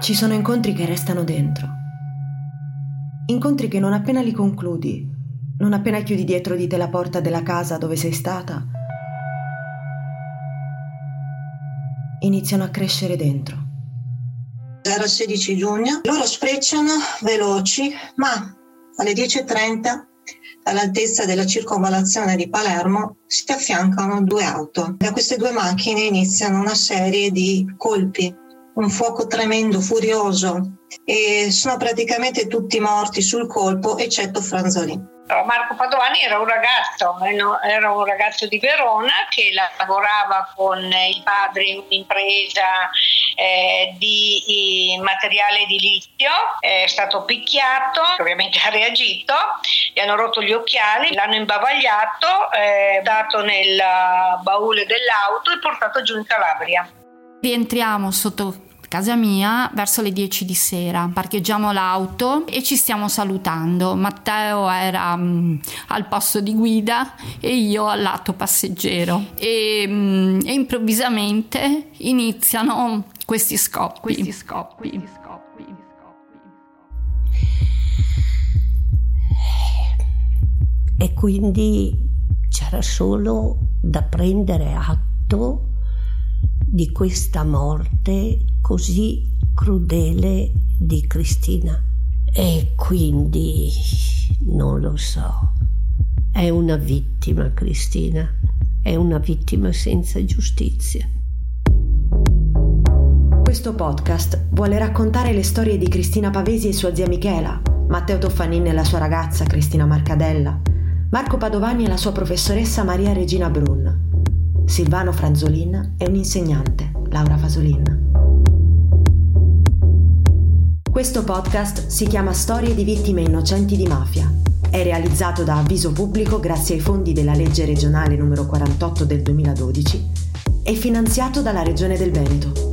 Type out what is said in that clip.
Ci sono incontri che restano dentro. Incontri che non appena li concludi, non appena chiudi dietro di te la porta della casa dove sei stata, iniziano a crescere dentro. Era il 16 giugno, loro sprecciano veloci, ma alle 10.30 all'altezza della circonvallazione di Palermo si affiancano due auto. Da queste due macchine iniziano una serie di colpi, un fuoco tremendo, furioso e sono praticamente tutti morti sul colpo eccetto Franzolini. Marco Padovani era un ragazzo, era un ragazzo di Verona che lavorava con il padre in un'impresa eh, di materiale edilizio, è stato picchiato, ovviamente ha reagito, gli hanno rotto gli occhiali, l'hanno imbavagliato, eh, dato nel baule dell'auto e portato giù in Calabria. Rientriamo sotto casa mia verso le 10 di sera. Parcheggiamo l'auto e ci stiamo salutando. Matteo era um, al posto di guida e io al lato passeggero. E, um, e improvvisamente iniziano questi scoppi. Questi scoppi. Questi scoppi. E quindi c'era solo da prendere atto di questa morte così crudele di Cristina. E quindi non lo so. È una vittima, Cristina. È una vittima senza giustizia. Questo podcast vuole raccontare le storie di Cristina Pavesi e sua zia Michela, Matteo Toffanin e la sua ragazza Cristina Marcadella, Marco Padovani e la sua professoressa Maria Regina Brun, Silvano Franzolin e un insegnante, Laura Fasolin. Questo podcast si chiama Storie di vittime innocenti di mafia. È realizzato da Avviso Pubblico grazie ai fondi della legge regionale numero 48 del 2012 e finanziato dalla Regione del Veneto.